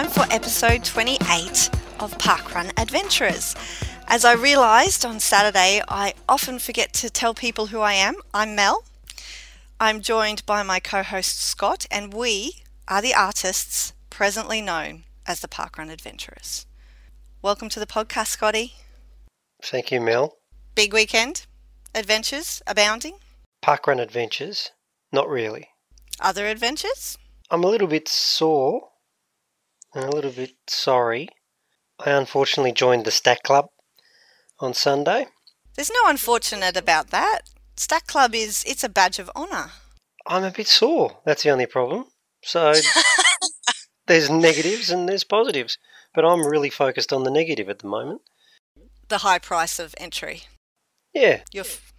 time for episode 28 of Parkrun Adventurers. As I realised on Saturday, I often forget to tell people who I am. I'm Mel. I'm joined by my co host Scott, and we are the artists presently known as the Parkrun Adventurers. Welcome to the podcast, Scotty. Thank you, Mel. Big weekend? Adventures abounding? Parkrun adventures? Not really. Other adventures? I'm a little bit sore a little bit sorry. I unfortunately joined the Stack Club on Sunday. There's no unfortunate about that. Stack Club is it's a badge of honour. I'm a bit sore. That's the only problem. So there's negatives and there's positives, but I'm really focused on the negative at the moment. The high price of entry. Yeah. You're f-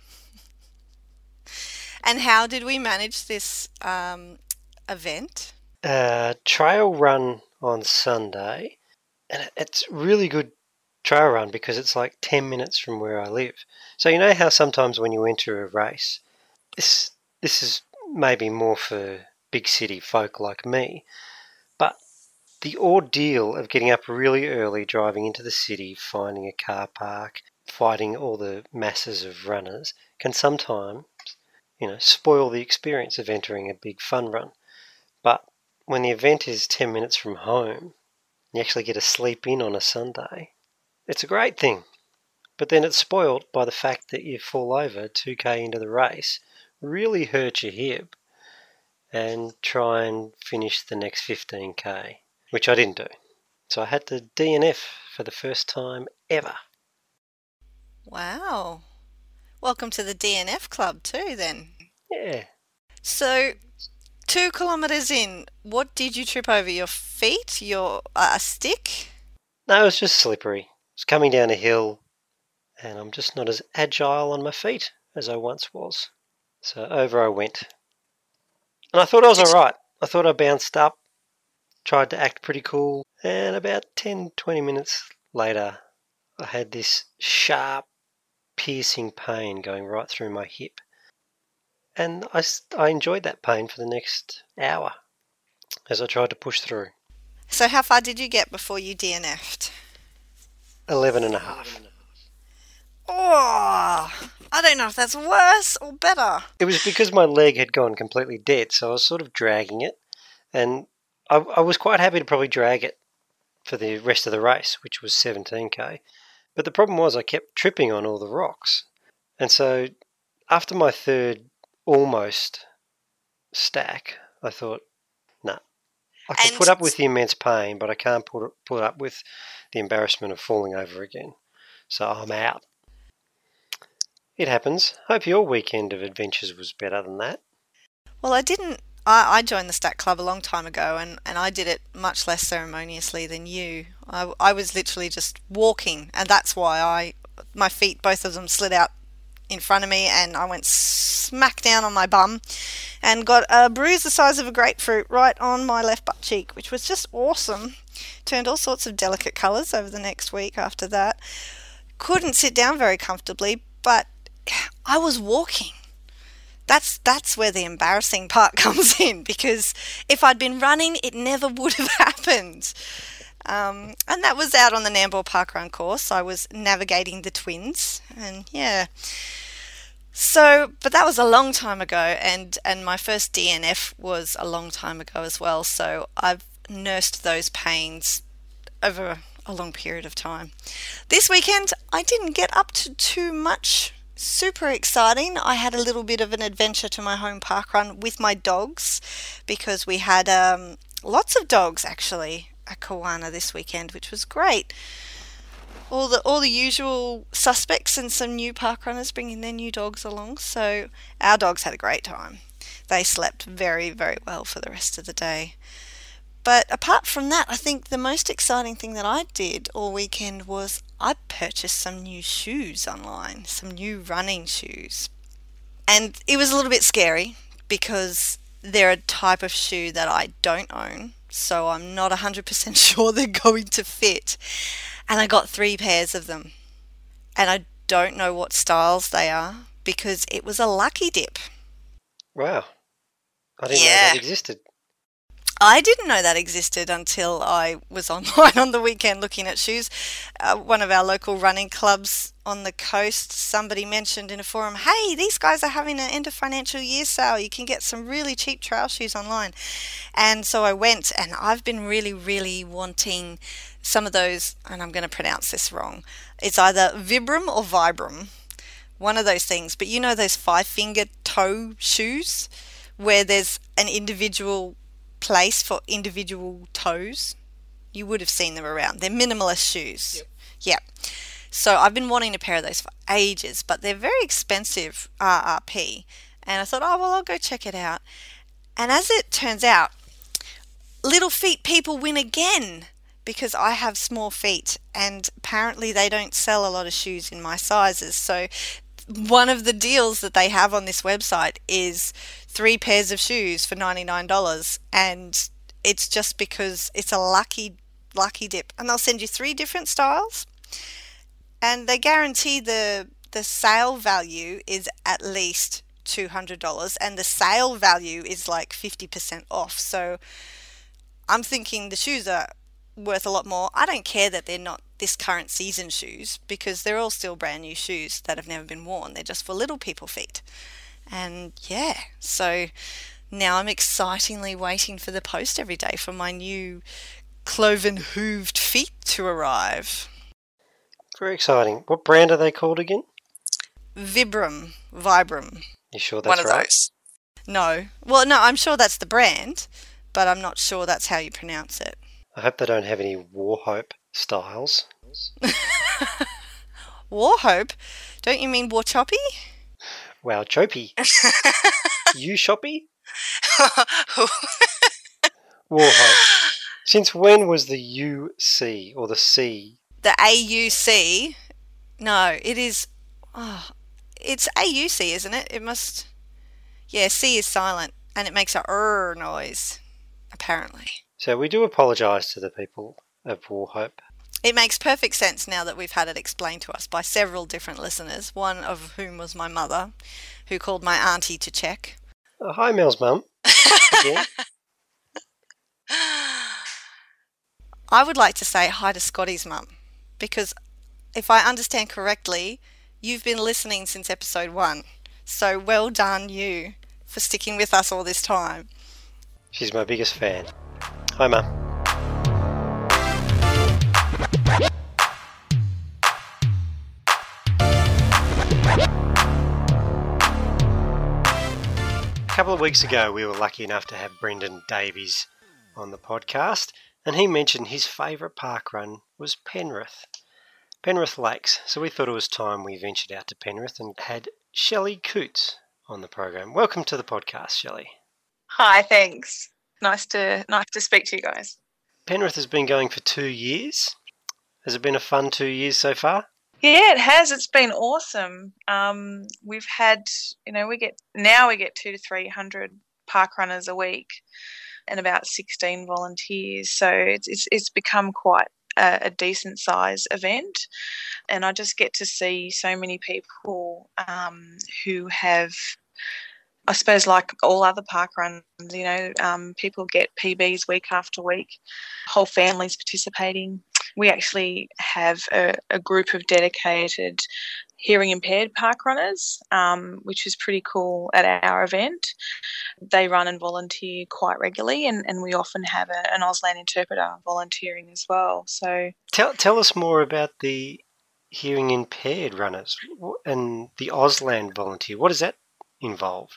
and how did we manage this um, event? Uh, trail run on Sunday, and it's really good trail run because it's like 10 minutes from where I live. So you know how sometimes when you enter a race, this this is maybe more for big city folk like me, but the ordeal of getting up really early, driving into the city, finding a car park, fighting all the masses of runners can sometimes, you know, spoil the experience of entering a big fun run. But when the event is 10 minutes from home, you actually get to sleep in on a Sunday, it's a great thing. But then it's spoilt by the fact that you fall over 2k into the race, really hurt your hip, and try and finish the next 15k, which I didn't do. So I had to DNF for the first time ever. Wow. Welcome to the DNF club too then. Yeah. So two kilometres in, what did you trip over? Your feet? Your uh, a stick? No, it was just slippery. It was coming down a hill, and I'm just not as agile on my feet as I once was. So over I went. And I thought I was alright. I thought I bounced up, tried to act pretty cool, and about 10 20 minutes later, I had this sharp, piercing pain going right through my hip. And I, I enjoyed that pain for the next hour as I tried to push through. So how far did you get before you DNF'd? 11 and a half. Oh, I don't know if that's worse or better. It was because my leg had gone completely dead, so I was sort of dragging it, and I, I was quite happy to probably drag it for the rest of the race, which was 17k. But the problem was I kept tripping on all the rocks, and so after my third almost stack, I thought, nah, I can And- put up with the immense pain, but I can't put put up with the embarrassment of falling over again. So I'm out. It happens. Hope your weekend of adventures was better than that. Well, I didn't. I, I joined the Stack Club a long time ago, and, and I did it much less ceremoniously than you. I, I was literally just walking, and that's why I my feet, both of them, slid out in front of me, and I went smack down on my bum, and got a bruise the size of a grapefruit right on my left butt cheek, which was just awesome. Turned all sorts of delicate colours over the next week after that. Couldn't sit down very comfortably, but I was walking that's that's where the embarrassing part comes in because if I'd been running, it never would have happened. Um, and that was out on the Nambour Park Run course. I was navigating the twins, and yeah. So, but that was a long time ago, and and my first DNF was a long time ago as well. So I've nursed those pains over a long period of time. This weekend, I didn't get up to too much super exciting. I had a little bit of an adventure to my home park run with my dogs because we had um, lots of dogs actually at Kawana this weekend, which was great. All the all the usual suspects and some new park runners bringing their new dogs along. So our dogs had a great time. They slept very very well for the rest of the day. But apart from that, I think the most exciting thing that I did all weekend was I purchased some new shoes online, some new running shoes. And it was a little bit scary because they're a type of shoe that I don't own, so I'm not 100% sure they're going to fit. And I got three pairs of them. And I don't know what styles they are because it was a lucky dip. Wow. I didn't know that existed. I didn't know that existed until I was online on the weekend looking at shoes. Uh, one of our local running clubs on the coast, somebody mentioned in a forum, hey, these guys are having an end of financial year sale. You can get some really cheap trail shoes online. And so I went, and I've been really, really wanting some of those, and I'm going to pronounce this wrong. It's either Vibram or Vibram, one of those things. But you know those five finger toe shoes where there's an individual place for individual toes. You would have seen them around. They're minimalist shoes. Yep. yep. So I've been wanting a pair of those for ages, but they're very expensive RRP. And I thought, oh, well, I'll go check it out. And as it turns out, little feet people win again because I have small feet and apparently they don't sell a lot of shoes in my sizes. So one of the deals that they have on this website is three pairs of shoes for $99 and it's just because it's a lucky lucky dip and they'll send you three different styles and they guarantee the the sale value is at least $200 and the sale value is like 50% off. So i'm thinking the shoes are worth a lot more. I don't care that they're not this current season shoes because they're all still brand new shoes that have never been worn. They're just for little people feet. And yeah, so now I'm excitingly waiting for the post every day for my new cloven hooved feet to arrive. Very exciting. What brand are they called again? Vibram. Vibram. You sure that's One of right? Those. No. Well, no, I'm sure that's the brand, but I'm not sure that's how you pronounce it. I hope they don't have any Wauchope styles. Wauchope? Don't you mean War Choppy? Wow, Chopy. you shoppy? Wauchope. Since when was the UC or the C? The AUC? No, it is. Oh, it's AUC, isn't it? It must. Yeah, C is silent and it makes a a R noise, apparently. So we do apologise to the people of Wauchope. It makes perfect sense now that we've had it explained to us by several different listeners, one of whom was my mother, who called my auntie to check. Oh, hi, Mel's mum. I would like to say hi to Scotty's mum, because if I understand correctly, you've been listening since episode one. So well done, you, for sticking with us all this time. She's my biggest fan. Hi, mum. A couple of weeks ago, we were lucky enough to have Brendan Davies on the podcast, and he mentioned his favourite park run was Penrith. Penrith Lakes. So we thought it was time we ventured out to Penrith and had Shelley Cootes on the program. Welcome to the podcast, Shelley. Hi, thanks. Nice to nice to speak to you guys. Penrith has been going for two years. Has it been a fun two years so far? Yeah, it has. It's been awesome. Um, we've had, you know, we get now we get two to three hundred park runners a week, and about sixteen volunteers. So it's it's, it's become quite a, a, decent size event, and I just get to see so many people um, who have. I suppose, like all other park runs, you know, um, people get PBs week after week, whole families participating we actually have a, a group of dedicated hearing impaired park runners, um, which is pretty cool at our event. They run and volunteer quite regularly, and, and we often have a, an Auslan interpreter volunteering as well. So, tell, tell us more about the hearing impaired runners and the Auslan volunteer. What does that involve?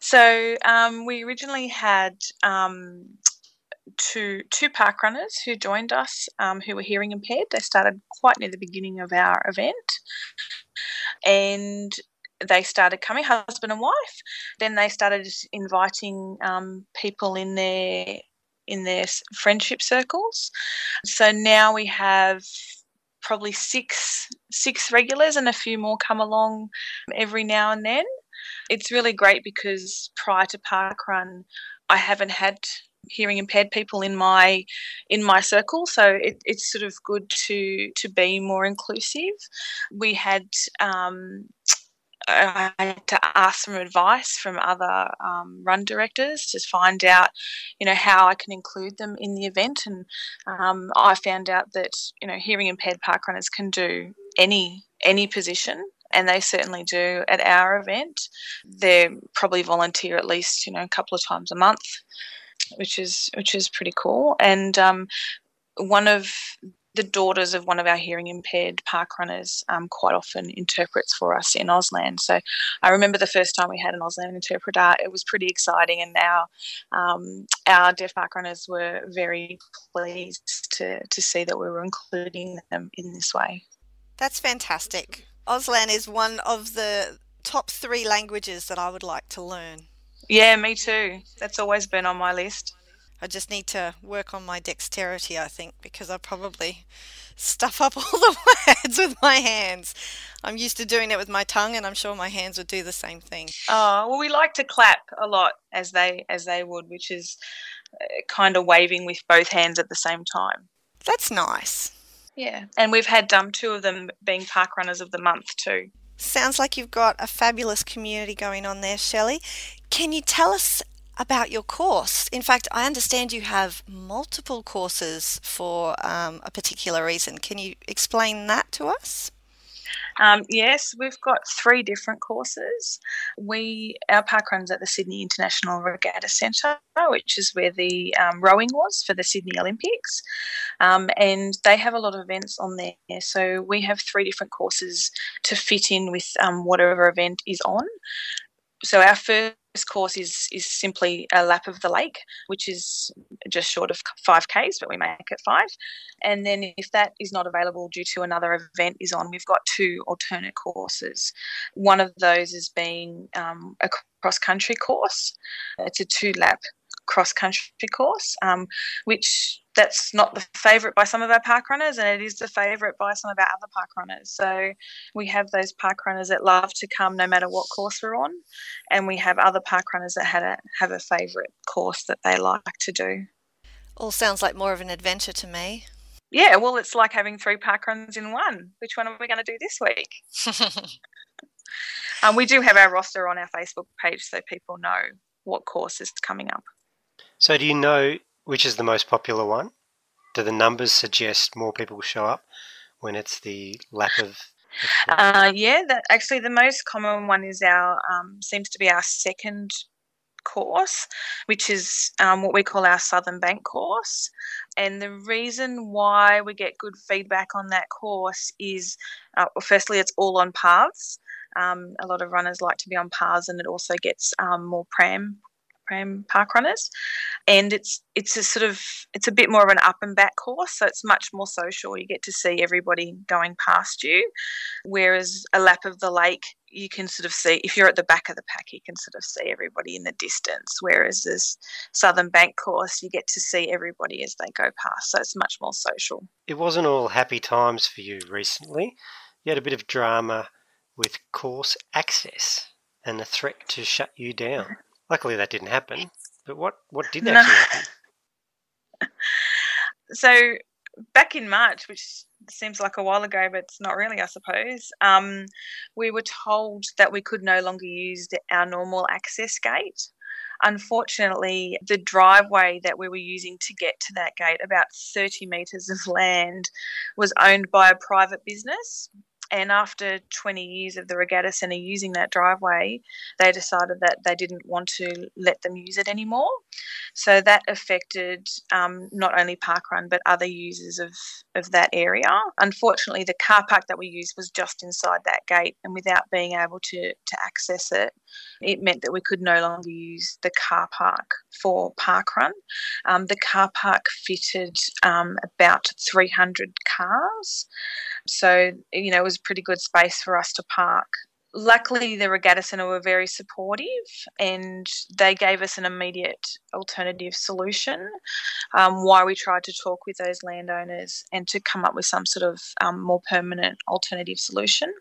So, um, we originally had um, to two park runners who joined us um, who were hearing impaired. They started quite near the beginning of our event. And they started coming, husband and wife. Then they started inviting um, people in their in their friendship circles. So now we have probably six six regulars and a few more come along every now and then. It's really great because prior to Parkrun, I haven't had hearing impaired people in my in my circle so it, it's sort of good to to be more inclusive we had um, I had to ask some advice from other um, run directors to find out, you know, how I can include them in the event. And um, I found out that you know hearing impaired park runners can do any any position and they certainly do at our event. They probably volunteer at least you know a couple of times a month, which is which is pretty cool. And um, one of the daughters of one of our hearing impaired park runners um, quite often interprets for us in Auslan. So I remember the first time we had an Auslan interpreter, it was pretty exciting, and now um, our deaf park runners were very pleased to to see that we were including them in this way. That's fantastic. Auslan is one of the top three languages that I would like to learn. Yeah, me too. That's always been on my list. I just need to work on my dexterity, I think, because I probably stuff up all the words with my hands. I'm used to doing it with my tongue, and I'm sure my hands would do the same thing. Oh well, we like to clap a lot as they as they would, which is uh, kind of waving with both hands at the same time. That's nice. Yeah, and we've had um, two of them being park runners of the month too. Sounds like you've got a fabulous community going on there, Shelley. Can you tell us about your course? In fact, I understand you have multiple courses for um, a particular reason. Can you explain that to us? Um, yes, we've got three different courses. We our park runs at the Sydney International Regatta Centre, which is where the um, rowing was for the Sydney Olympics, um, and they have a lot of events on there. So we have three different courses to fit in with um, whatever event is on. So our first course is is simply a lap of the lake, which is just short of five k's, but we make it five. And then if that is not available due to another event is on, we've got two alternate courses. One of those is being um, a cross country course. It's a two lap cross country course, um, which that's not the favourite by some of our park runners, and it is the favourite by some of our other park runners. So we have those park runners that love to come no matter what course we're on, and we have other park runners that had a, have a favourite course that they like to do. All sounds like more of an adventure to me. Yeah, well, it's like having three park runs in one. Which one are we going to do this week? um, we do have our roster on our Facebook page so people know what course is coming up. So, do you know which is the most popular one? Do the numbers suggest more people show up when it's the lack of? Uh, yeah, that, actually, the most common one is our um, seems to be our second course, which is um, what we call our Southern Bank course. And the reason why we get good feedback on that course is, uh, well, firstly, it's all on paths. Um, a lot of runners like to be on paths, and it also gets um, more pram pram park runners and it's it's a sort of it's a bit more of an up and back course so it's much more social. You get to see everybody going past you whereas a lap of the lake you can sort of see if you're at the back of the pack you can sort of see everybody in the distance whereas this southern bank course you get to see everybody as they go past so it's much more social. It wasn't all happy times for you recently. You had a bit of drama with course access and the threat to shut you down. Luckily, that didn't happen. But what what did actually happen? So back in March, which seems like a while ago, but it's not really, I suppose. Um, we were told that we could no longer use the, our normal access gate. Unfortunately, the driveway that we were using to get to that gate, about 30 metres of land, was owned by a private business and after 20 years of the regatta centre using that driveway, they decided that they didn't want to let them use it anymore. So that affected um, not only Parkrun but other users of, of that area. Unfortunately, the car park that we used was just inside that gate, and without being able to, to access it, it meant that we could no longer use the car park for Parkrun. Um, the car park fitted um, about 300 cars. So, you know, it was a pretty good space for us to park. Luckily, the Regatta Centre were very supportive and they gave us an immediate alternative solution um, while we tried to talk with those landowners and to come up with some sort of um, more permanent alternative solution.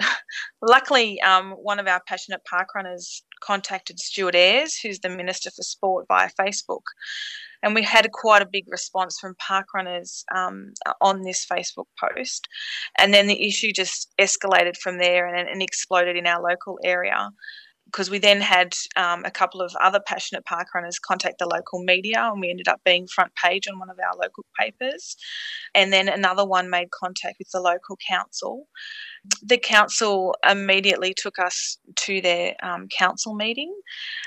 Luckily, um, one of our passionate park runners contacted Stuart Ayres, who's the Minister for Sport, via Facebook and we had quite a big response from park runners um, on this Facebook post. And then the issue just escalated from there and, and exploded in our local area. Because we then had um, a couple of other passionate park runners contact the local media and we ended up being front page on one of our local papers. And then another one made contact with the local council. The council immediately took us to their um, council meeting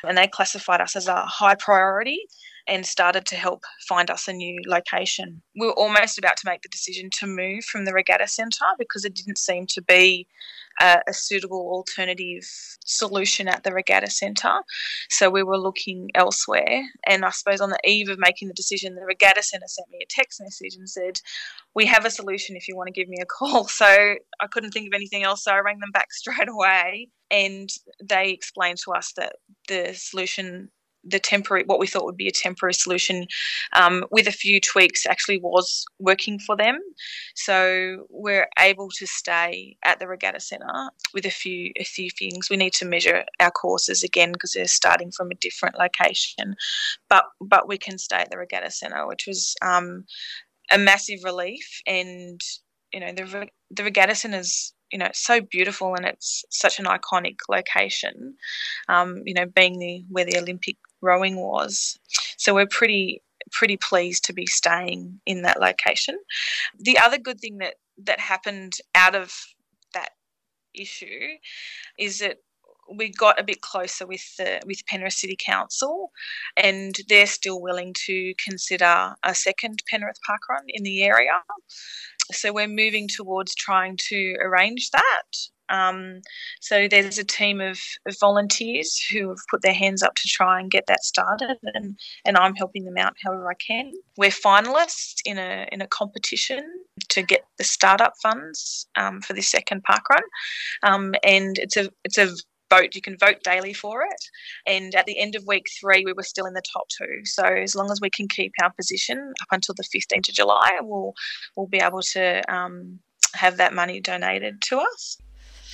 and they classified us as a high priority and started to help find us a new location. We were almost about to make the decision to move from the regatta centre because it didn't seem to be a, a suitable alternative solution at the regatta centre. So we were looking elsewhere. And I suppose on the eve of making the decision, the regatta centre sent me a text message and said, We have a solution if you want to give me a call. So I couldn't think of anything else. So I rang them back straight away and they explained to us that the solution the temporary what we thought would be a temporary solution um, with a few tweaks actually was working for them. So we're able to stay at the regatta centre with a few a few things. We need to measure our courses again because they're starting from a different location. But but we can stay at the regatta centre which was um, a massive relief. And you know the the regatta centre is you know it's so beautiful and it's such an iconic location. Um, you know being the where the olympic rowing was. So we're pretty pretty pleased to be staying in that location. The other good thing that that happened out of that issue is that we got a bit closer with the with Penrith City Council, and they're still willing to consider a second Penrith park run in the area. So we're moving towards trying to arrange that. Um, so there's a team of, of, volunteers who have put their hands up to try and get that started, and, and I'm helping them out however I can. We're finalists in a in a competition to get the startup funds um, for this second park run, um, and it's a it's a vote. You can vote daily for it. And at the end of week three, we were still in the top two. So as long as we can keep our position up until the 15th of July, we'll we'll be able to um, have that money donated to us.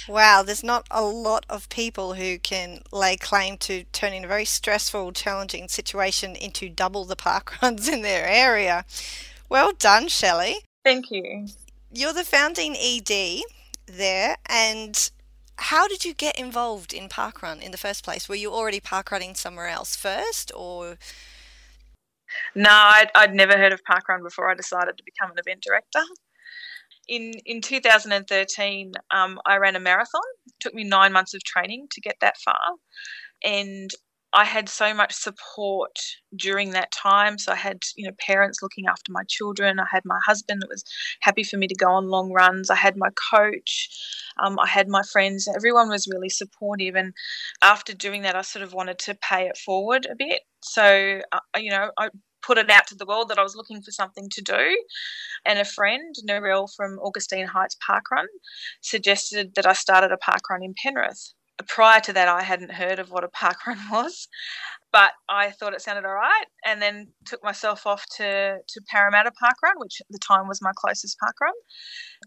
Wow, there's not a lot of people who can lay claim to turning a very stressful, challenging situation into double the park runs in their area. Well done, Shelley. Thank you. You're the founding ED there, and how did you get involved in parkrun in the first place? Were you already parkrunning somewhere else first, or? No, I'd, I'd never heard of parkrun before I decided to become an event director in in 2013, um, I ran a marathon. It took me nine months of training to get that far, and I had so much support during that time. So I had, you know, parents looking after my children. I had my husband that was happy for me to go on long runs. I had my coach. Um, I had my friends. Everyone was really supportive. And after doing that, I sort of wanted to pay it forward a bit. So, uh, you know, I put it out to the world that I was looking for something to do. And a friend, Narelle from Augustine Heights Parkrun, suggested that I started a parkrun in Penrith. Prior to that, I hadn't heard of what a parkrun was, but I thought it sounded all right, and then took myself off to, to Parramatta Parkrun, which at the time was my closest parkrun,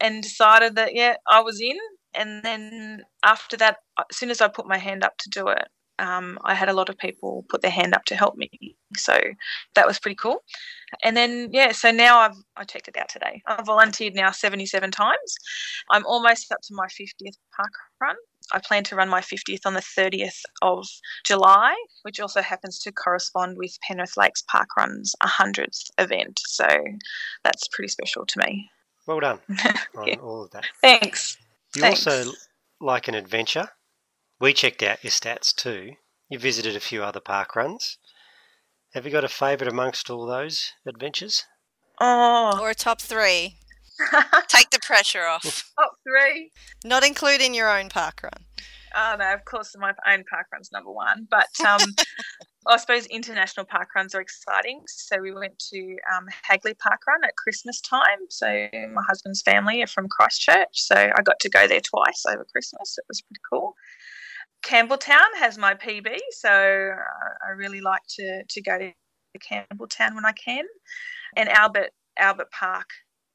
and decided that, yeah, I was in. And then after that, as soon as I put my hand up to do it, um, I had a lot of people put their hand up to help me. So that was pretty cool. And then, yeah, so now I've, I checked it out today. I've volunteered now 77 times. I'm almost up to my 50th park run. I plan to run my 50th on the 30th of July, which also happens to correspond with Penrith Lakes Park Run's 100th event. So that's pretty special to me. Well done on yeah. all of that. Thanks. You Thanks. also like an adventure. We checked out your stats too. You visited a few other park runs. Have you got a favourite amongst all those adventures? Oh, or a top three? Take the pressure off. Top three. Not including your own park run. Oh no, of course my own park run's number one. But um, I suppose international park runs are exciting. So we went to um, Hagley Park Run at Christmas time. So my husband's family are from Christchurch, so I got to go there twice over Christmas. It was pretty cool. Campbelltown has my PB, so uh, I really like to, to go to Campbelltown when I can. And Albert Albert Park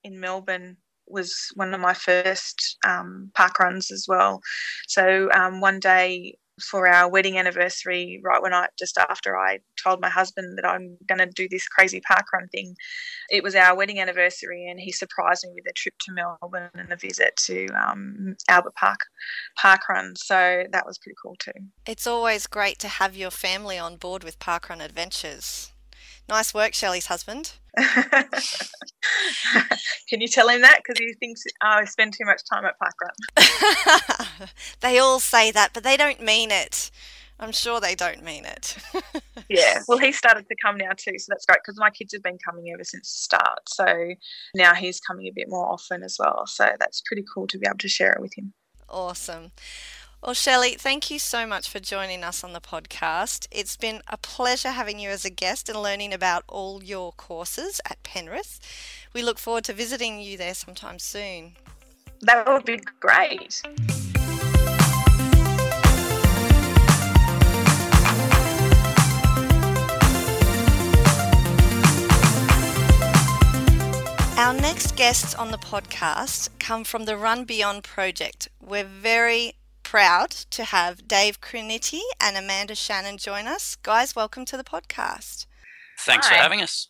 in Melbourne was one of my first um, park runs as well. So um, one day for our wedding anniversary, right when I just after I told my husband that I'm going to do this crazy park run thing. It was our wedding anniversary, and he surprised me with a trip to Melbourne and a visit to um, Albert Park park run. So that was pretty cool too. It's always great to have your family on board with park run adventures. Nice work, Shelley's husband. Can you tell him that? Because he thinks oh, I spend too much time at parkrun. they all say that, but they don't mean it. I'm sure they don't mean it. yeah, well, he started to come now too, so that's great because my kids have been coming ever since the start. So now he's coming a bit more often as well. So that's pretty cool to be able to share it with him. Awesome. Well, Shelley, thank you so much for joining us on the podcast. It's been a pleasure having you as a guest and learning about all your courses at Penrith. We look forward to visiting you there sometime soon. That would be great. Our next guests on the podcast come from the Run Beyond project. We're very proud to have Dave Criniti and Amanda Shannon join us. Guys, welcome to the podcast. Thanks Hi. for having us.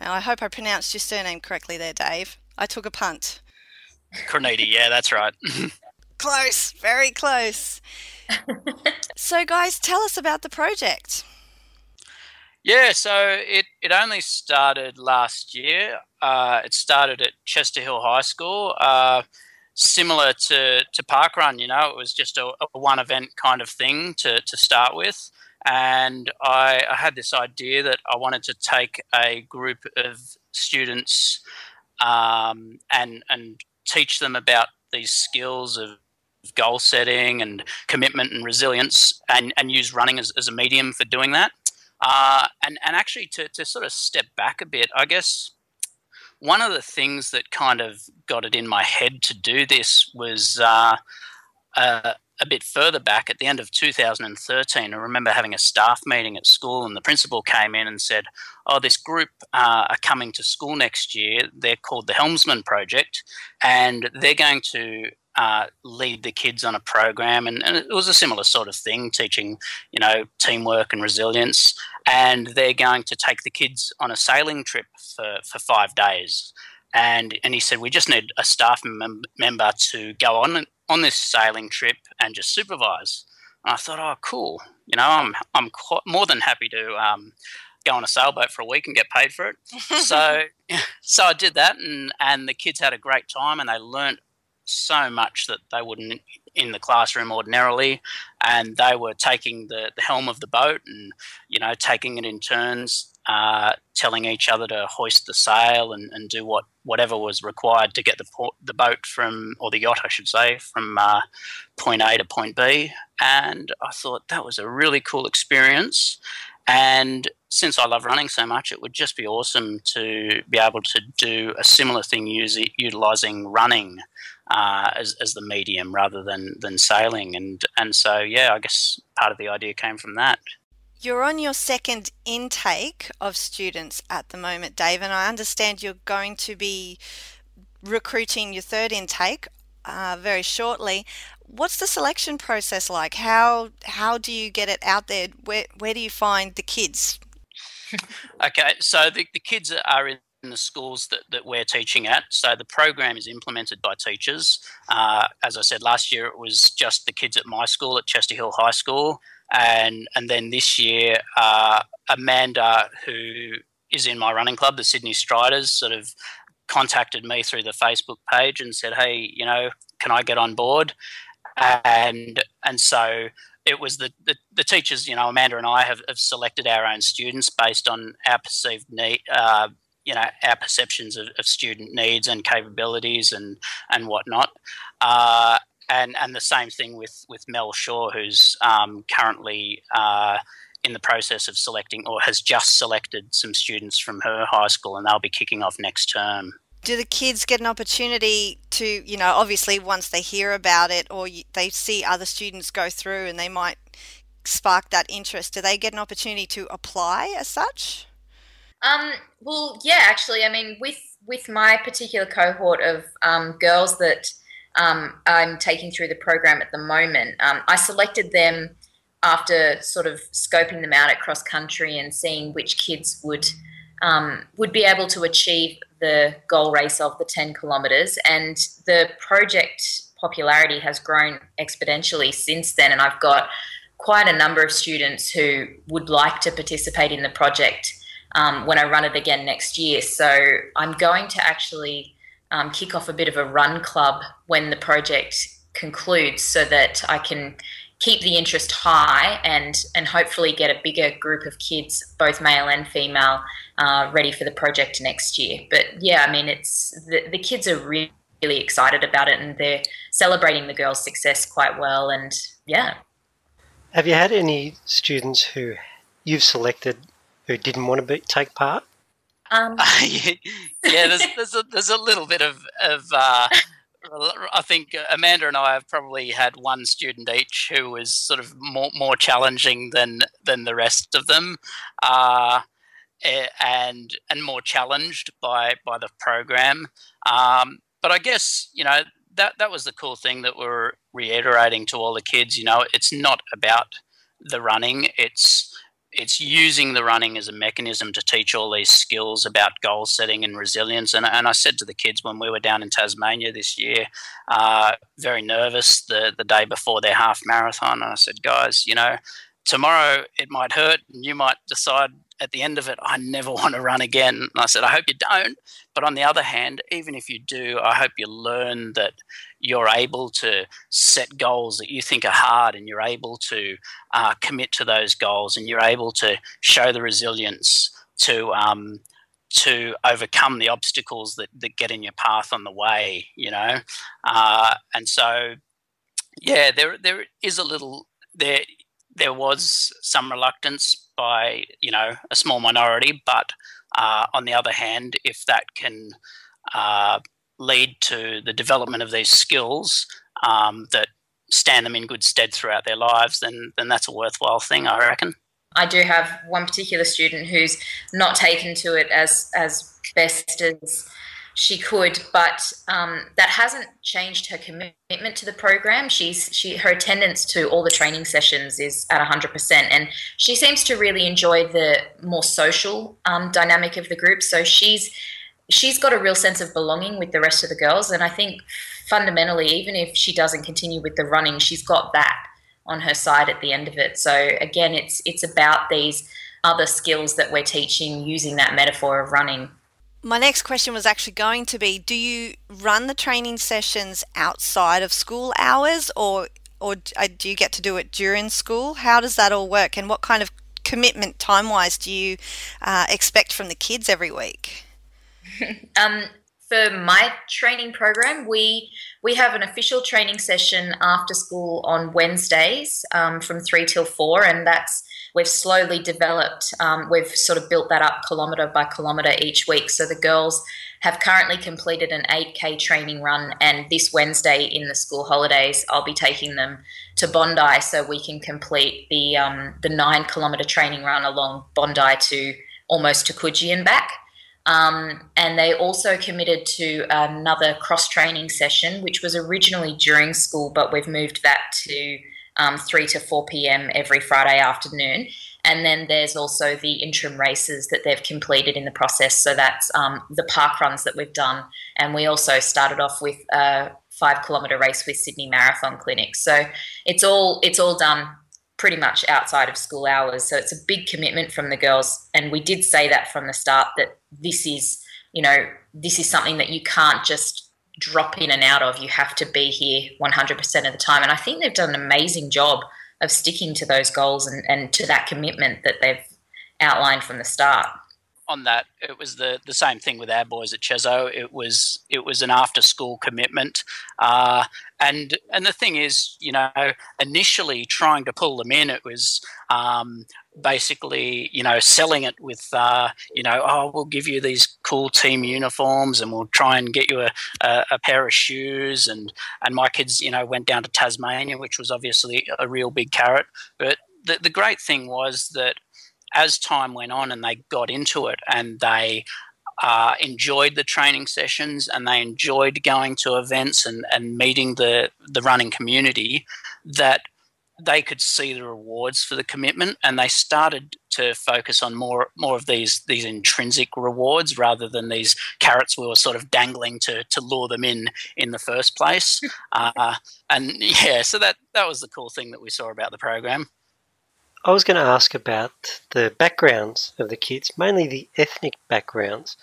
Now, I hope I pronounced your surname correctly there, Dave. I took a punt. Criniti, yeah, that's right. close, very close. so, guys, tell us about the project. Yeah, so it, it only started last year. Uh, it started at Chester Hill High School. Uh, similar to, to Parkrun, you know, it was just a, a, one event kind of thing to, to start with. And I, I, had this idea that I wanted to take a group of students um, and, and teach them about these skills of goal setting and commitment and resilience and, and use running as, as a medium for doing that. Uh, and, and actually to, to sort of step back a bit, I guess one of the things that kind of got it in my head to do this was uh, uh, a bit further back at the end of 2013. I remember having a staff meeting at school, and the principal came in and said, Oh, this group uh, are coming to school next year. They're called the Helmsman Project, and they're going to uh, lead the kids on a program, and, and, it was a similar sort of thing, teaching you know teamwork and resilience. And they're going to take the kids on a sailing trip for, for five days. And and he said we just need a staff mem- member to go on on this sailing trip and just supervise. And I thought, oh, cool. You know, I'm I'm quite, more than happy to um, go on a sailboat for a week and get paid for it. so so I did that, and and the kids had a great time, and they learnt so much that they wouldn't in the classroom ordinarily, and they were taking the, the helm of the boat and you know taking it in turns, uh, telling each other to hoist the sail and, and do what whatever was required to get the port, the boat from or the yacht I should say from uh, point A to point B. And I thought that was a really cool experience. And since I love running so much, it would just be awesome to be able to do a similar thing using utilizing running uh, as, as the medium rather than than sailing. And and so yeah, I guess part of the idea came from that. You're on your second intake of students at the moment, Dave, and I understand you're going to be recruiting your third intake uh, very shortly. What's the selection process like? How how do you get it out there? Where where do you find the kids? okay, so the, the kids are in in the schools that, that we're teaching at. So the program is implemented by teachers. Uh, as I said last year, it was just the kids at my school at Chester Hill High School, and and then this year, uh, Amanda, who is in my running club, the Sydney Striders, sort of contacted me through the Facebook page and said, "Hey, you know, can I get on board?" And and so it was the, the, the, teachers, you know, Amanda and I have, have selected our own students based on our perceived need, uh, you know our perceptions of, of student needs and capabilities and and whatnot. Uh, and and the same thing with with Mel Shaw, who's um, currently uh, in the process of selecting or has just selected some students from her high school, and they'll be kicking off next term. Do the kids get an opportunity to, you know, obviously once they hear about it or they see other students go through and they might spark that interest, do they get an opportunity to apply as such? Um, well, yeah, actually, I mean, with with my particular cohort of um, girls that um, I'm taking through the program at the moment, um, I selected them after sort of scoping them out at cross country and seeing which kids would um, would be able to achieve the goal race of the 10 kilometres. And the project popularity has grown exponentially since then. And I've got quite a number of students who would like to participate in the project um, when I run it again next year. So I'm going to actually um, kick off a bit of a run club when the project concludes so that I can keep the interest high and and hopefully get a bigger group of kids, both male and female, uh, ready for the project next year. But yeah, I mean, it's the, the kids are really, really excited about it and they're celebrating the girls' success quite well. And yeah. Have you had any students who you've selected who didn't want to be, take part? Um, yeah, there's, there's, a, there's a little bit of, of uh, I think Amanda and I have probably had one student each who was sort of more more challenging than than the rest of them, uh, and and more challenged by by the program. Um, but I guess you know that that was the cool thing that we're reiterating to all the kids. You know, it's not about the running; it's it's using the running as a mechanism to teach all these skills about goal setting and resilience. And, and I said to the kids when we were down in Tasmania this year, uh, very nervous the, the day before their half marathon, and I said, guys, you know, tomorrow it might hurt and you might decide at the end of it, I never want to run again. And I said, I hope you don't. But on the other hand, even if you do, I hope you learn that you're able to set goals that you think are hard and you're able to uh, commit to those goals and you're able to show the resilience to um, to overcome the obstacles that, that get in your path on the way, you know. Uh, and so, yeah, there there is a little there there was some reluctance by you know a small minority, but uh, on the other hand, if that can uh, lead to the development of these skills um, that stand them in good stead throughout their lives, then then that's a worthwhile thing, I reckon. I do have one particular student who's not taken to it as as best as she could, but um, that hasn't changed her commitment to the program. She's she her attendance to all the training sessions is at hundred percent, and she seems to really enjoy the more social um, dynamic of the group. So she's she's got a real sense of belonging with the rest of the girls, and I think fundamentally, even if she doesn't continue with the running, she's got that on her side at the end of it. So again, it's it's about these other skills that we're teaching using that metaphor of running. My next question was actually going to be do you run the training sessions outside of school hours or or uh, do you get to do it during school? How does that all work and what kind of commitment time wise do you uh, expect from the kids every week um, for my training program we we have an official training session after school on wednesdays um, from 3 till 4 and that's we've slowly developed, um, we've sort of built that up kilometre by kilometre each week. So the girls have currently completed an 8K training run, and this Wednesday in the school holidays, I'll be taking them to Bondi so we can complete the um, the nine kilometre training run along Bondi to almost to Coogee and back. Um, and they also committed to another cross training session, which was originally during school, but we've moved that to um, 3 to 4 p.m. every Friday afternoon. And then there's also the interim races that they've completed in the process. So that's um, the park runs that we've done. And we also started off with a five kilometre race with Sydney Marathon Clinic. So it's all it's all done pretty much outside of school hours. So it's a big commitment from the girls. And we did say that from the start that this is, you know, this is something that you can't just drop in and out of. You have to be here 100% of the time. And I think they've done an amazing job of sticking to those goals and, and to that commitment that they've outlined from the start. On that, it was the, the same thing with our boys at Chezo. It was it was an after school commitment, uh, and and the thing is, you know, initially trying to pull them in, it was um, basically, you know, selling it with, uh, you know, oh, we'll give you these cool team uniforms and we'll try and get you a, a, a, pair of shoes. And, and my kids, you know, went down to Tasmania, which was obviously a real big carrot. But the, the great thing was that as time went on and they got into it and they uh, enjoyed the training sessions and they enjoyed going to events and, and meeting the, the running community, that they could see the rewards for the commitment, and they started to focus on more more of these these intrinsic rewards rather than these carrots we were sort of dangling to to lure them in in the first place. uh, and yeah, so that that was the cool thing that we saw about the program. I was going to ask about the backgrounds of the kids, mainly the ethnic backgrounds.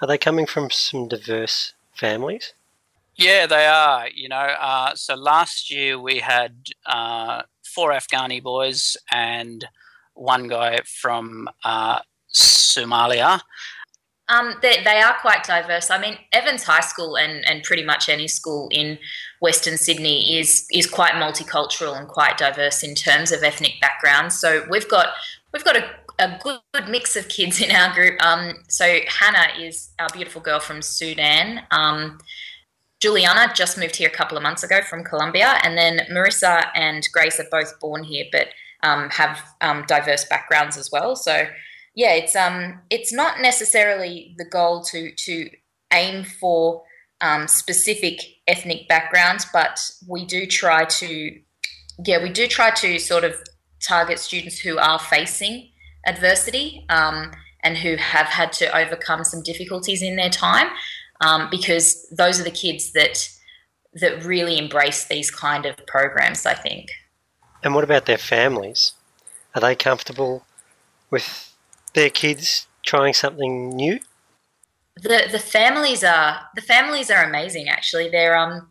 Are they coming from some diverse families? Yeah, they are. You know, uh, so last year we had uh, four Afghani boys and one guy from uh, Somalia. Um, they, they are quite diverse. I mean, Evans High School and, and pretty much any school in Western Sydney is is quite multicultural and quite diverse in terms of ethnic backgrounds. So we've got we've got a, a good, mix of kids in our group. Um, so Hannah is our beautiful girl from Sudan. Um, Juliana just moved here a couple of months ago from Colombia, and then Marissa and Grace are both born here, but um, have um, diverse backgrounds as well. So, yeah, it's um, it's not necessarily the goal to to aim for um, specific ethnic backgrounds, but we do try to, yeah, we do try to sort of target students who are facing adversity um, and who have had to overcome some difficulties in their time um, because those are the kids that that really embrace these kind of programs. I think. And what about their families? Are they comfortable with their kids trying something new? The the families are the families are amazing. Actually, they're um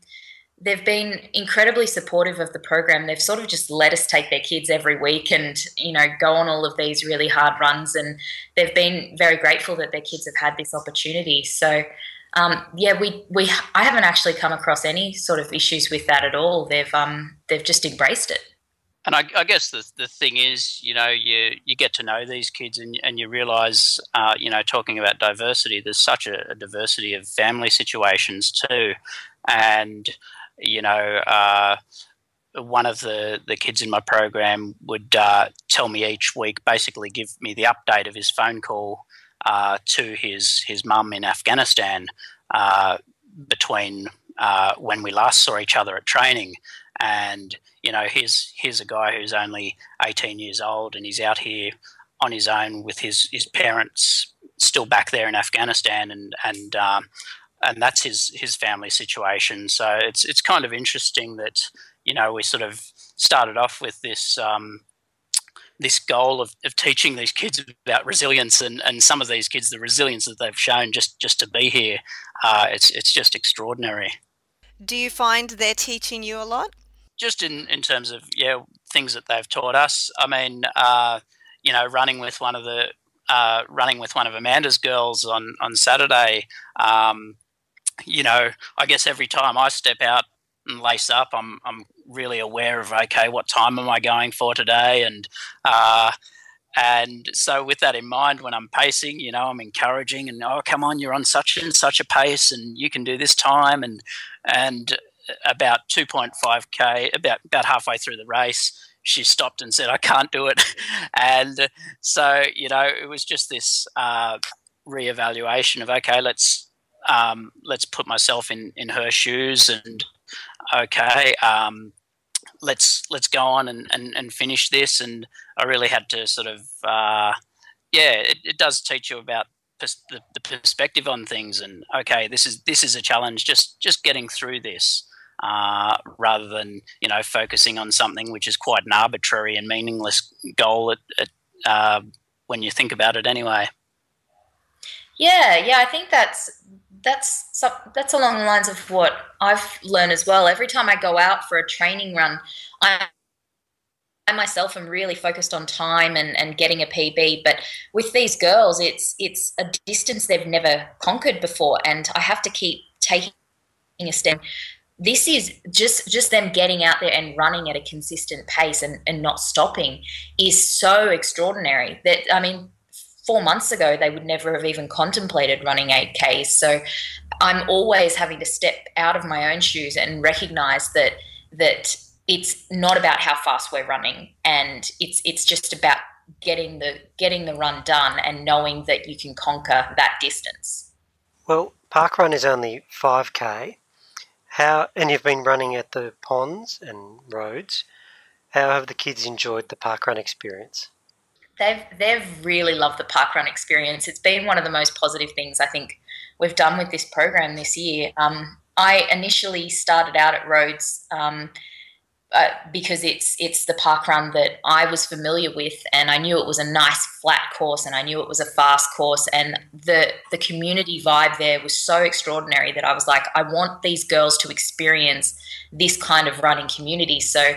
they've been incredibly supportive of the program. They've sort of just let us take their kids every week and you know go on all of these really hard runs, and they've been very grateful that their kids have had this opportunity. So um, yeah, we we I haven't actually come across any sort of issues with that at all. They've um they've just embraced it. And I, I guess the the thing is, you know, you you get to know these kids and and you realise, uh, you know, talking about diversity, there's such a, a, diversity of family situations too, and you know. Uh, one of the, the kids in my program would uh, tell me each week, basically give me the update of his phone call uh, to his his mum in Afghanistan uh, between uh, when we last saw each other at training. And you know, here's here's a guy who's only 18 years old, and he's out here on his own with his his parents still back there in Afghanistan, and and um, and that's his his family situation. So it's it's kind of interesting that you know we sort of started off with this um, this goal of, of teaching these kids about resilience and, and some of these kids the resilience that they've shown just just to be here uh, it's it's just extraordinary do you find they're teaching you a lot just in in terms of yeah things that they've taught us. I mean uh, you know running with one of the uh, running with one of amanda's girls on on saturday um, you know i guess every time i step out and lace up, I'm I'm really aware of okay, what time am I going for today, and uh, and so with that in mind, when I'm pacing, you know, I'm encouraging and oh, come on, you're on such and such a pace, and you can do this time, and and about 2.5k, about about halfway through the race, she stopped and said, I can't do it, and so you know, it was just this uh, reevaluation of okay, let's um, let's put myself in in her shoes and okay, um, let's let's go on and, and, and finish this. And I really had to sort of, uh, yeah, it, it does teach you about the, the perspective on things. And okay, this is this is a challenge. Just just getting through this. Uh, rather than you know focusing on something which is quite an arbitrary and meaningless goal at, at, uh, when you think about it anyway. Yeah, yeah, I think that's that's that's along the lines of what I've learned as well. Every time I go out for a training run, I I myself am really focused on time and, and getting a PB. But with these girls, it's it's a distance they've never conquered before, and I have to keep taking a step. This is just just them getting out there and running at a consistent pace and, and not stopping is so extraordinary that I mean four months ago, they would never have even contemplated running 8Ks. So I'm always having to step out of my own shoes and recognize that that it's not about how fast we're running and it's it's just about getting the getting the run done and knowing that you can conquer that distance. Well, parkrun is only 5k. How and you've been running at the ponds and Rhodes. How have the kids enjoyed the parkrun experience? They've they've really loved the parkrun experience. It's been one of the most positive things I think we've done with this program this year. Um, I initially started out at Rhodes um, uh, because it's it's the park run that I was familiar with, and I knew it was a nice flat course, and I knew it was a fast course, and the the community vibe there was so extraordinary that I was like, I want these girls to experience this kind of running community. So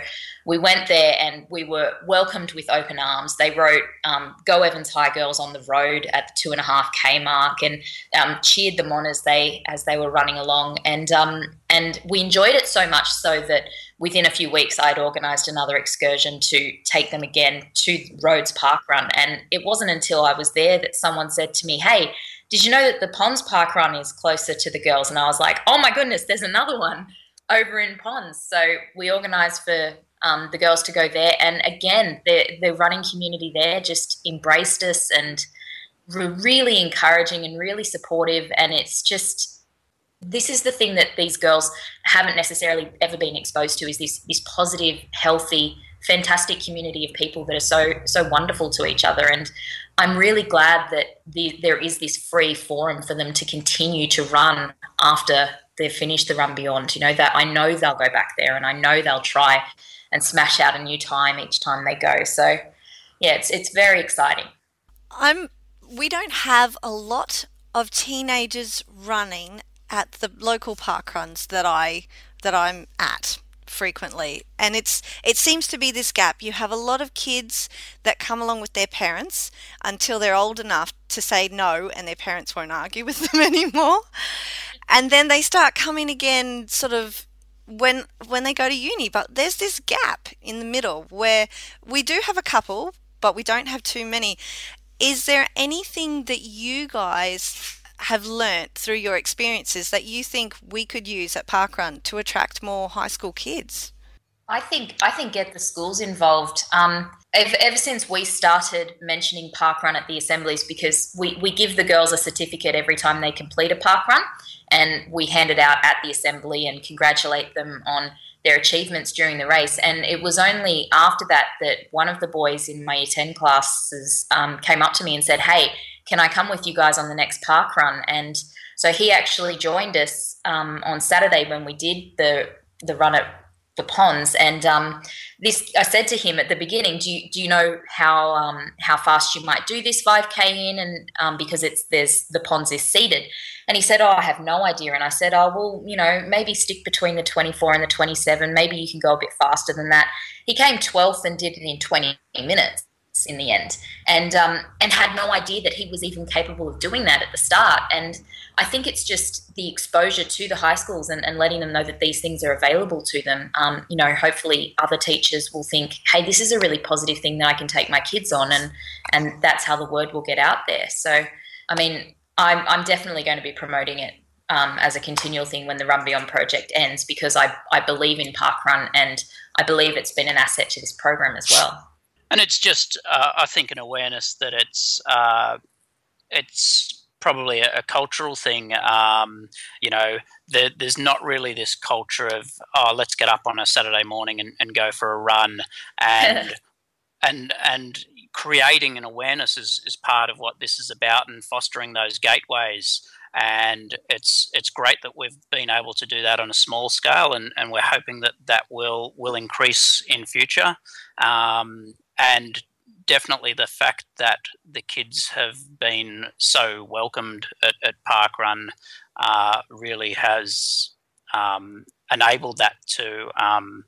we went there and we were welcomed with open arms. They wrote um, "Go Evans High Girls" on the road at the two and a half k mark and um, cheered them on as they as they were running along. And um, and we enjoyed it so much so that within a few weeks I'd organised another excursion to take them again to Rhodes Park Run. And it wasn't until I was there that someone said to me, "Hey." Did you know that the Ponds Park Run is closer to the girls? And I was like, oh my goodness, there's another one over in Ponds. So we organised for um, the girls to go there. And again, the the running community there just embraced us and were really encouraging and really supportive. And it's just this is the thing that these girls haven't necessarily ever been exposed to is this this positive, healthy, fantastic community of people that are so so wonderful to each other. And I'm really glad that the, there is this free forum for them to continue to run after they've finished the run beyond. You know that I know they'll go back there, and I know they'll try and smash out a new time each time they go. So, yeah, it's it's very exciting. I'm. We don't have a lot of teenagers running at the local park runs that I that I'm at frequently. And it's it seems to be this gap. You have a lot of kids that come along with their parents until they're old enough to say no and their parents won't argue with them anymore. And then they start coming again sort of when when they go to uni. But there's this gap in the middle where we do have a couple but we don't have too many. Is there anything that you guys have learnt through your experiences that you think we could use at parkrun to attract more high school kids I think I think get the schools involved. Um, ever, ever, since we started mentioning park run at the assemblies, because we, we give the girls a certificate every time they complete a park run, and we hand it out at the assembly and congratulate them on their achievements during the race. And it was only after that that one of the boys in my year 10 classes um, came up to me and said, Hey, can I come with you guys on the next park run? And so he actually joined us um, on Saturday when we did the the run at the ponds. And um, this, I said to him at the beginning, "Do you do you know how um, how fast you might do this 5k in?" And um, because it's there's the ponds is seeded, and he said, "Oh, I have no idea." And I said, "Oh, well, you know, maybe stick between the 24 and the 27. Maybe you can go a bit faster than that." He came 12th and did it in 20 minutes in the end, and um, and had no idea that he was even capable of doing that at the start. And I think it's just the exposure to the high schools and, and letting them know that these things are available to them. Um, you know, hopefully other teachers will think, hey, this is a really positive thing that I can take my kids on, and and that's how the word will get out there. So, I mean, I'm I'm definitely going to be promoting it um, as a continual thing when the Run Beyond project ends because I I believe in parkrun and I believe it's been an asset to this program as well and it's just uh, I think an awareness that it's uh, it's probably a, a cultural thing. Um, you know, there, there's not really this culture of oh, let's get up on a Saturday morning and, and go for a run, and and and creating an awareness is, is part of what this is about, and fostering those gateways. And it's it's great that we've been able to do that on a small scale, and, and we're hoping that that will will increase in future. Um, and definitely the fact that the kids have been so welcomed at, at Park Run uh, really has um, enabled that to um,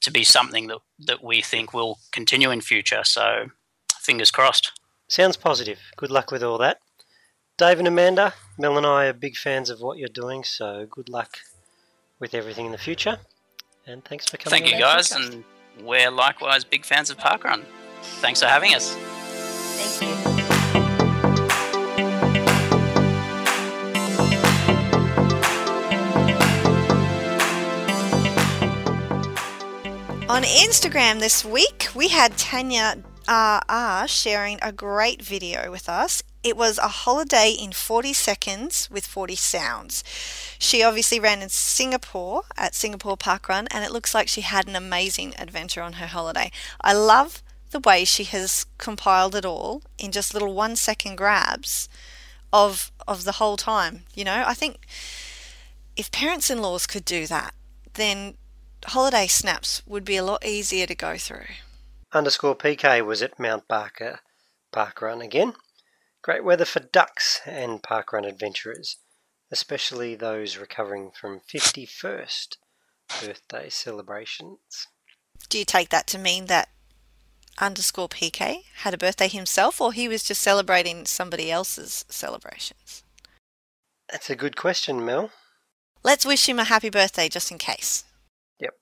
to be something that, that we think will continue in future. So, fingers crossed. Sounds positive. Good luck with all that. Dave and Amanda, Mel and I are big fans of what you're doing, so good luck with everything in the future. And thanks for coming. Thank you, guys, podcast. and we're likewise big fans of Parkrun. Thanks for having us. Thank you. On Instagram this week, we had Tanya uh, R sharing a great video with us It was a holiday in 40 seconds with 40 sounds. She obviously ran in Singapore at Singapore Park Run, and it looks like she had an amazing adventure on her holiday. I love the way she has compiled it all in just little one second grabs of of the whole time. You know, I think if parents in laws could do that, then holiday snaps would be a lot easier to go through. Underscore PK was at Mount Barker Park Run again. Great weather for ducks and parkrun adventurers, especially those recovering from 51st birthday celebrations. Do you take that to mean that underscore PK had a birthday himself or he was just celebrating somebody else's celebrations? That's a good question, Mel. Let's wish him a happy birthday just in case. Yep.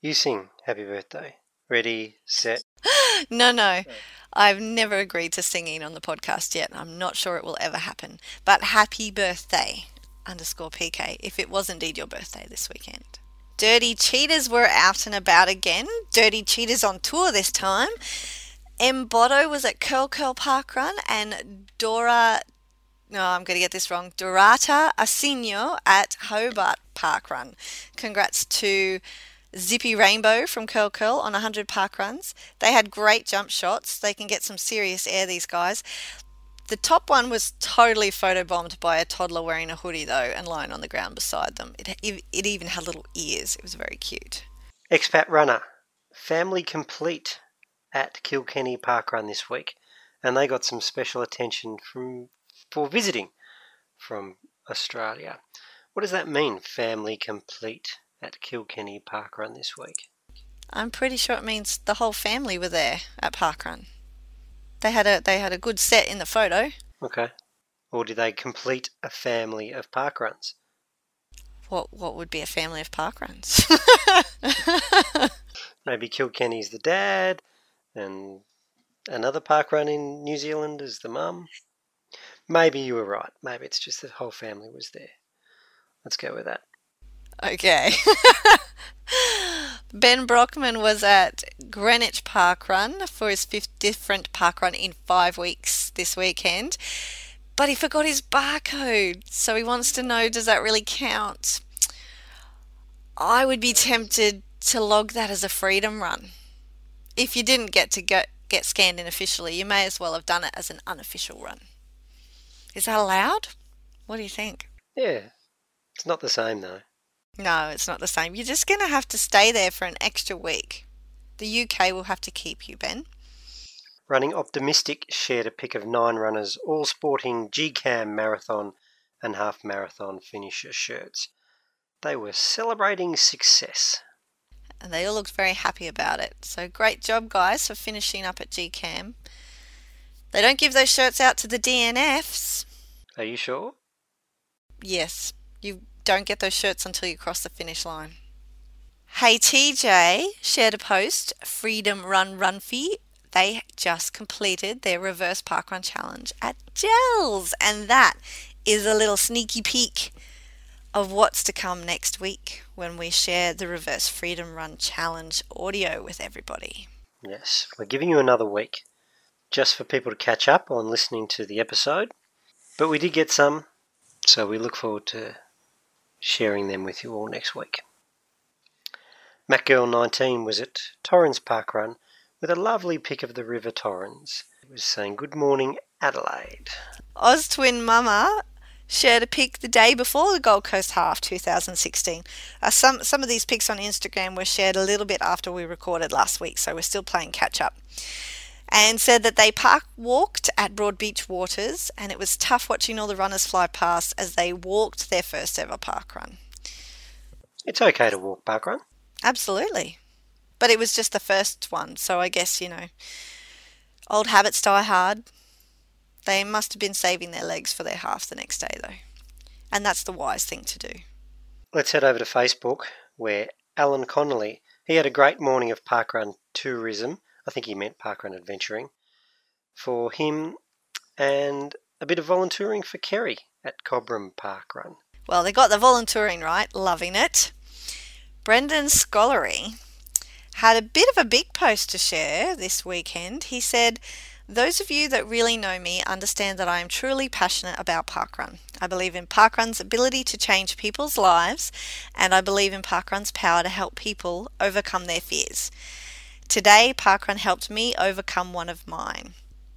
You sing happy birthday. Ready, set. no, no. I've never agreed to singing on the podcast yet. I'm not sure it will ever happen. But happy birthday, underscore PK, if it was indeed your birthday this weekend. Dirty Cheaters were out and about again. Dirty Cheaters on tour this time. M. Botto was at Curl Curl Park Run and Dora, no, I'm going to get this wrong, Dorata Asinio at Hobart Park Run. Congrats to Zippy Rainbow from Curl Curl on 100 park runs. They had great jump shots. They can get some serious air, these guys. The top one was totally photobombed by a toddler wearing a hoodie, though, and lying on the ground beside them. It, it even had little ears. It was very cute. Expat Runner, family complete at Kilkenny Park Run this week, and they got some special attention from for visiting from Australia. What does that mean, family complete? At Kilkenny Parkrun this week? I'm pretty sure it means the whole family were there at Parkrun. They had a they had a good set in the photo. Okay. Or did they complete a family of parkruns? What what would be a family of parkruns? Maybe Kilkenny's the dad, and another parkrun in New Zealand is the mum. Maybe you were right. Maybe it's just the whole family was there. Let's go with that. Okay. ben Brockman was at Greenwich Park Run for his fifth different park run in five weeks this weekend. But he forgot his barcode, so he wants to know does that really count? I would be tempted to log that as a freedom run. If you didn't get to get, get scanned in officially, you may as well have done it as an unofficial run. Is that allowed? What do you think? Yeah, it's not the same though. No, it's not the same. You're just going to have to stay there for an extra week. The UK will have to keep you, Ben. Running Optimistic shared a pic of nine runners, all sporting GCAM marathon and half marathon finisher shirts. They were celebrating success. And they all looked very happy about it. So great job, guys, for finishing up at GCAM. They don't give those shirts out to the DNFs. Are you sure? Yes. You don't get those shirts until you cross the finish line. Hey TJ shared a post, Freedom Run Runfy. They just completed their reverse parkrun challenge at Gels, and that is a little sneaky peek of what's to come next week when we share the reverse freedom run challenge audio with everybody. Yes, we're giving you another week just for people to catch up on listening to the episode. But we did get some, so we look forward to sharing them with you all next week. MacGirl19 was at Torrens Park Run with a lovely pic of the River Torrens. It was saying, Good morning, Adelaide. Oz Twin Mama shared a pic the day before the Gold Coast Half 2016. Uh, some, some of these pics on Instagram were shared a little bit after we recorded last week, so we're still playing catch up and said that they park walked at Broadbeach Waters and it was tough watching all the runners fly past as they walked their first ever park run. It's okay to walk park run. Absolutely. But it was just the first one, so I guess, you know, old habits die hard. They must have been saving their legs for their half the next day though. And that's the wise thing to do. Let's head over to Facebook where Alan Connolly, he had a great morning of parkrun tourism I think he meant parkrun adventuring, for him and a bit of volunteering for Kerry at Cobram Parkrun. Well, they got the volunteering right, loving it. Brendan Scollery had a bit of a big post to share this weekend. He said, Those of you that really know me understand that I am truly passionate about parkrun. I believe in parkrun's ability to change people's lives, and I believe in parkrun's power to help people overcome their fears. Today, parkrun helped me overcome one of mine.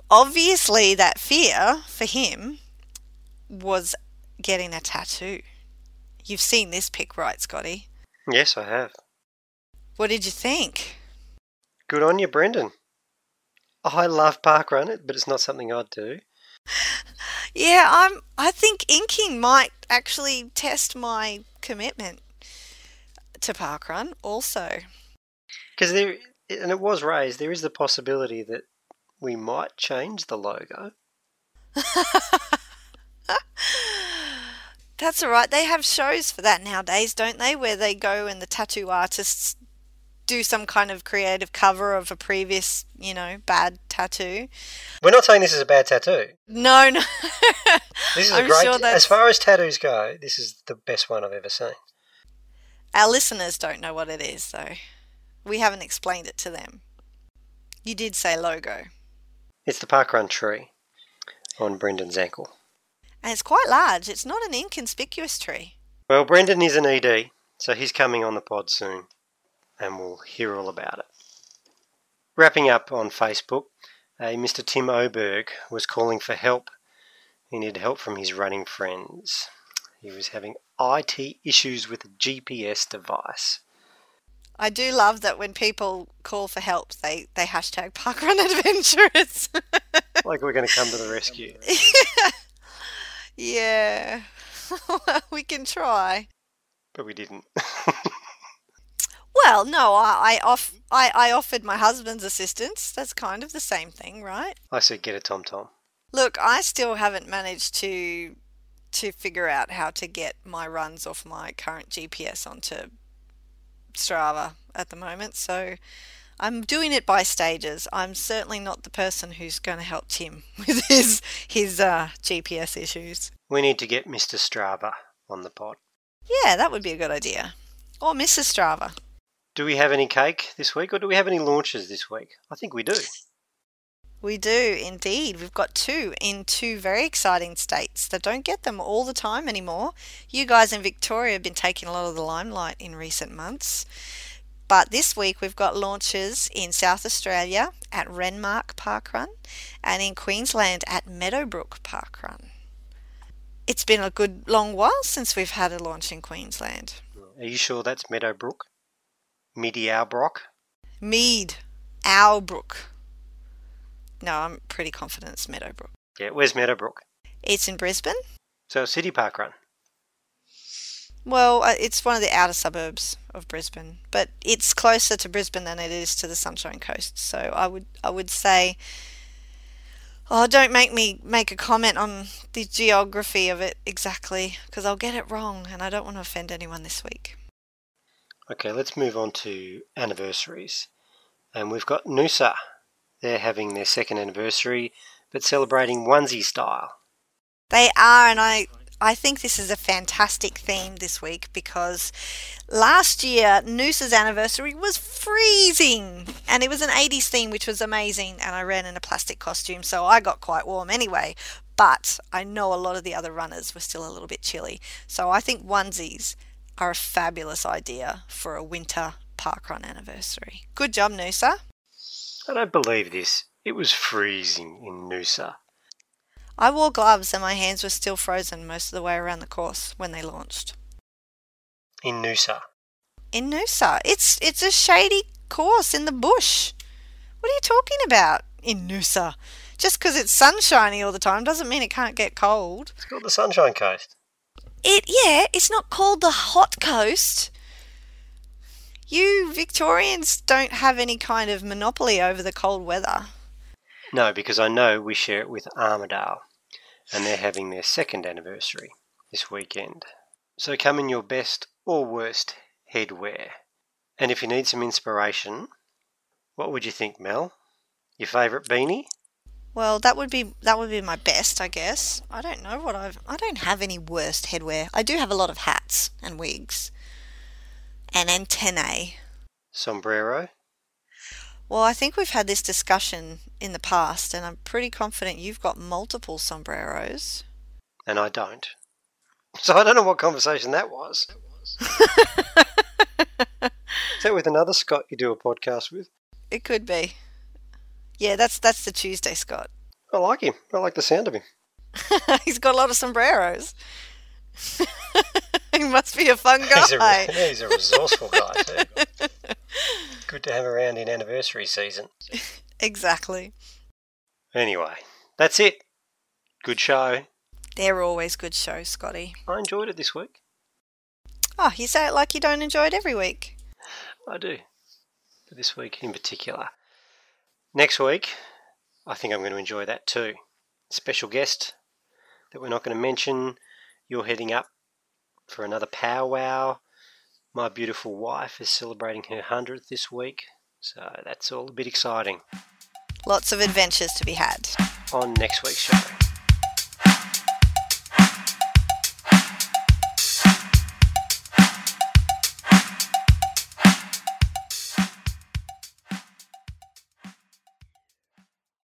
Obviously, that fear for him was getting a tattoo. You've seen this pic, right, Scotty? Yes, I have. What did you think? Good on you, Brendan. I love parkrun, but it's not something I'd do. Yeah, I'm. I think inking might actually test my commitment to parkrun. Also, Because there, and it was raised, there is the possibility that we might change the logo. that's all right. They have shows for that nowadays, don't they? Where they go and the tattoo artists do some kind of creative cover of a previous, you know, bad tattoo. We're not saying this is a bad tattoo. No, no. This is I'm a great. sure As far as tattoos go, this is the best one I've ever seen. Our listeners don't know what it is, though. We haven't explained it to them. You did say logo, It's the parkrun tree on Brendan's ankle. and it's quite large. It's not an inconspicuous tree. Well, Brendan is an ED, so he's coming on the pod soon, and we'll hear all about it. Wrapping up on Facebook, uh, a Mr. Tim Oberg was calling for help. He needed help from his running friends. He was having IT issues with a GPS device. I do love that when people call for help, they, they hashtag parkrun adventures. Like we're going to come to the rescue. yeah. we can try. But we didn't. Well, no, I, I, off, I, I offered my husband's assistance. That's kind of the same thing, right? I said, get a Tom Tom. Look, I still haven't managed to to figure out how to get my runs off my current GPS onto Strava at the moment. So I'm doing it by stages. I'm certainly not the person who's going to help Tim with his his uh, GPS issues. We need to get Mr. Strava on the pod. Yeah, that would be a good idea. Or Mrs. Strava. Do we have any cake this week, or do we have any launches this week? I think we do. We do indeed. We've got two in two very exciting states that don't get them all the time anymore. You guys in Victoria have been taking a lot of the limelight in recent months. But this week we've got launches in South Australia at Renmark Parkrun and in Queensland at Meadowbrook Parkrun. It's been a good long while since we've had a launch in Queensland. Are you sure that's Meadowbrook? Meadowbrook? Mead, Owlbrook. No, I'm pretty confident it's Meadowbrook. Yeah, where's Meadowbrook? It's in Brisbane. So City Park Run. Well, uh, it's one of the outer suburbs of Brisbane, but it's closer to Brisbane than it is to the Sunshine Coast. So I would I would say, oh, don't make me make a comment on the geography of it exactly because I'll get it wrong, and I don't want to offend anyone this week. Okay, let's move on to anniversaries. And we've got Noosa. They're having their second anniversary, but celebrating onesie style. They are, and I I think this is a fantastic theme this week because last year Noosa's anniversary was freezing, and it was an 80s theme, which was amazing. And I ran in a plastic costume, so I got quite warm anyway. But I know a lot of the other runners were still a little bit chilly, so I think onesies are a fabulous idea for a winter parkrun anniversary. Good job, Noosa. I don't believe this. It was freezing in Noosa. I wore gloves and my hands were still frozen most of the way around the course when they launched. In Noosa. in Noosa. It's it's a shady course in the bush. What are you talking about in Noosa? Just because it's sunshiny all the time doesn't mean it can't get cold. It's called the Sunshine Coast. It yeah, it's not called the hot coast. You Victorians don't have any kind of monopoly over the cold weather. No, because I know we share it with Armidale, and they're having their second anniversary this weekend. So come in your best or worst headwear. And if you need some inspiration, what would you think, Mel? Your favourite beanie? Well, that would be that would be my best, I guess. I don't know what I've I don't have any worst headwear. I do have a lot of hats and wigs and antennae. Sombrero? Well, I think we've had this discussion in the past, and I'm pretty confident you've got multiple sombreros. And I don't. So I don't know what conversation that was. Is that with another Scott you do a podcast with? It could be. Yeah, that's that's the Tuesday Scott. I like him. I like the sound of him. He's got a lot of sombreros. he must be a fun guy. He's a, yeah, he's a resourceful guy too. Good to have around in anniversary season. exactly. Anyway, that's it. Good show. They're always good shows, Scotty. I enjoyed it this week. Oh, you say it like you don't enjoy it every week. I do. But this week in particular. Next week, I think I'm going to enjoy that too. Special guest that we're not going to mention. You're heading up for another powwow. My beautiful wife is celebrating her 100th this week, so that's all a bit exciting. Lots of adventures to be had. On next week's show.